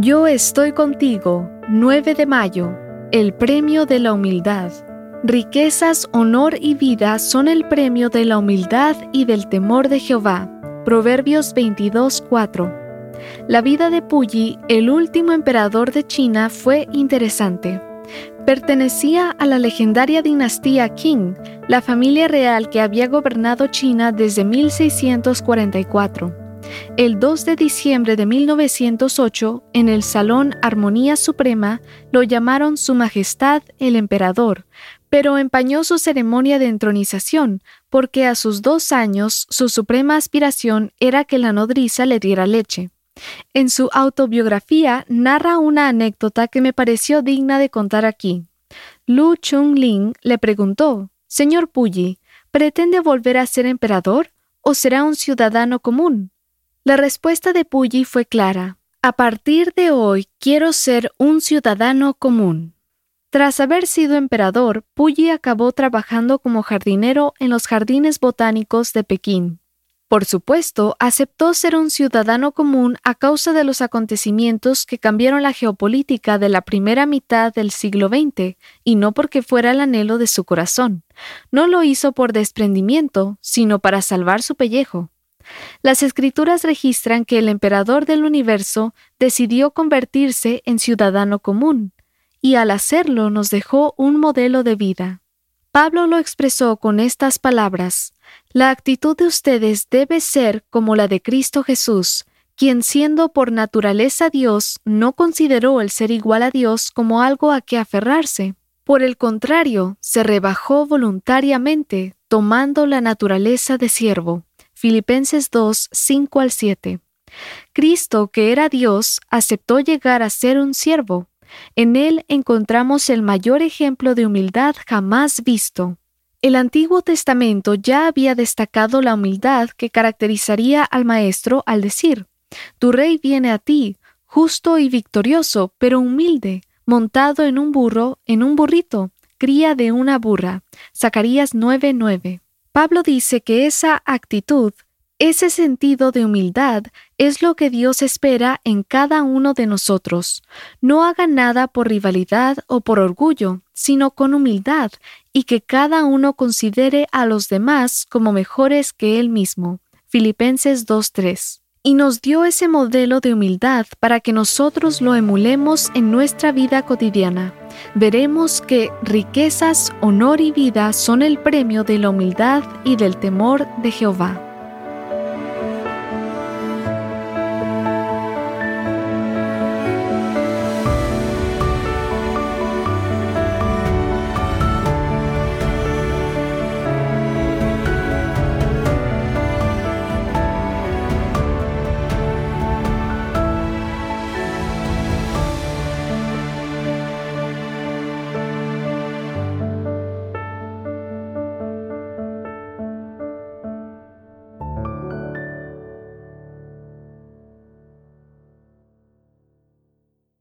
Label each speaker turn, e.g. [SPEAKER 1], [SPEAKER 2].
[SPEAKER 1] Yo estoy contigo, 9 de mayo, el premio de la humildad. Riquezas, honor y vida son el premio de la humildad y del temor de Jehová. Proverbios 22:4. La vida de Puyi, el último emperador de China, fue interesante. Pertenecía a la legendaria dinastía Qing, la familia real que había gobernado China desde 1644. El 2 de diciembre de 1908, en el Salón Armonía Suprema, lo llamaron Su Majestad el Emperador, pero empañó su ceremonia de entronización, porque a sus dos años su suprema aspiración era que la nodriza le diera leche. En su autobiografía narra una anécdota que me pareció digna de contar aquí. Lu Chung-ling le preguntó, Señor Puyi, ¿pretende volver a ser emperador o será un ciudadano común? La respuesta de Puyi fue clara. A partir de hoy quiero ser un ciudadano común. Tras haber sido emperador, Puyi acabó trabajando como jardinero en los jardines botánicos de Pekín. Por supuesto, aceptó ser un ciudadano común a causa de los acontecimientos que cambiaron la geopolítica de la primera mitad del siglo XX, y no porque fuera el anhelo de su corazón. No lo hizo por desprendimiento, sino para salvar su pellejo. Las escrituras registran que el emperador del universo decidió convertirse en ciudadano común, y al hacerlo nos dejó un modelo de vida. Pablo lo expresó con estas palabras, La actitud de ustedes debe ser como la de Cristo Jesús, quien siendo por naturaleza Dios no consideró el ser igual a Dios como algo a que aferrarse. Por el contrario, se rebajó voluntariamente, tomando la naturaleza de siervo Filipenses 2, 5 al 7. Cristo, que era Dios, aceptó llegar a ser un siervo. En él encontramos el mayor ejemplo de humildad jamás visto. El Antiguo Testamento ya había destacado la humildad que caracterizaría al Maestro al decir, Tu rey viene a ti, justo y victorioso, pero humilde, montado en un burro, en un burrito, cría de una burra. Zacarías 9:9. Pablo dice que esa actitud, ese sentido de humildad es lo que Dios espera en cada uno de nosotros. No haga nada por rivalidad o por orgullo, sino con humildad, y que cada uno considere a los demás como mejores que él mismo. Filipenses 2.3 y nos dio ese modelo de humildad para que nosotros lo emulemos en nuestra vida cotidiana. Veremos que riquezas, honor y vida son el premio de la humildad y del temor de Jehová.